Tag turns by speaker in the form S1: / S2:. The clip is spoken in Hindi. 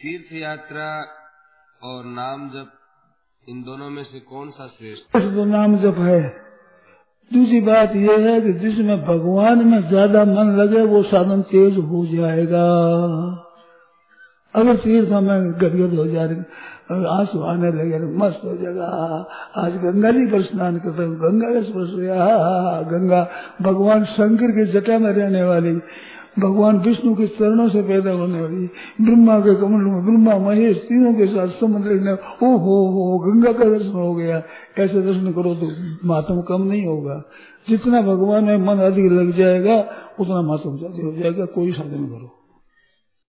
S1: तीर्थ यात्रा और नाम जप, इन दोनों में से कौन सा श्रेष्ठ
S2: तो नाम जप है। दूसरी बात यह है कि जिसमें भगवान में ज़्यादा मन लगे, वो साधन तेज हो जाएगा। अगर तीर्थ में गदगद हो जाए आँसू आने लगे मस्त हो जाएगा। आज गंगा जी पर स्नान करते गंगा का स्पर्श हुआ गंगा भगवान शंकर के जटा में रहने वाली। भगवान विष्णु के चरणों से पैदा होने वाली ब्रह्मा के कमल में ब्रह्मा, महेश, तीनों के साथ समुद्र ने ओ हो हो, गंगा का दर्शन हो गया। ऐसे दर्शन करो तो मातम कम नहीं होगा। जितना भगवान में मन अधिक लग जाएगा, उतना मातम ज़्यादा हो जाएगा। कोई साधन करो।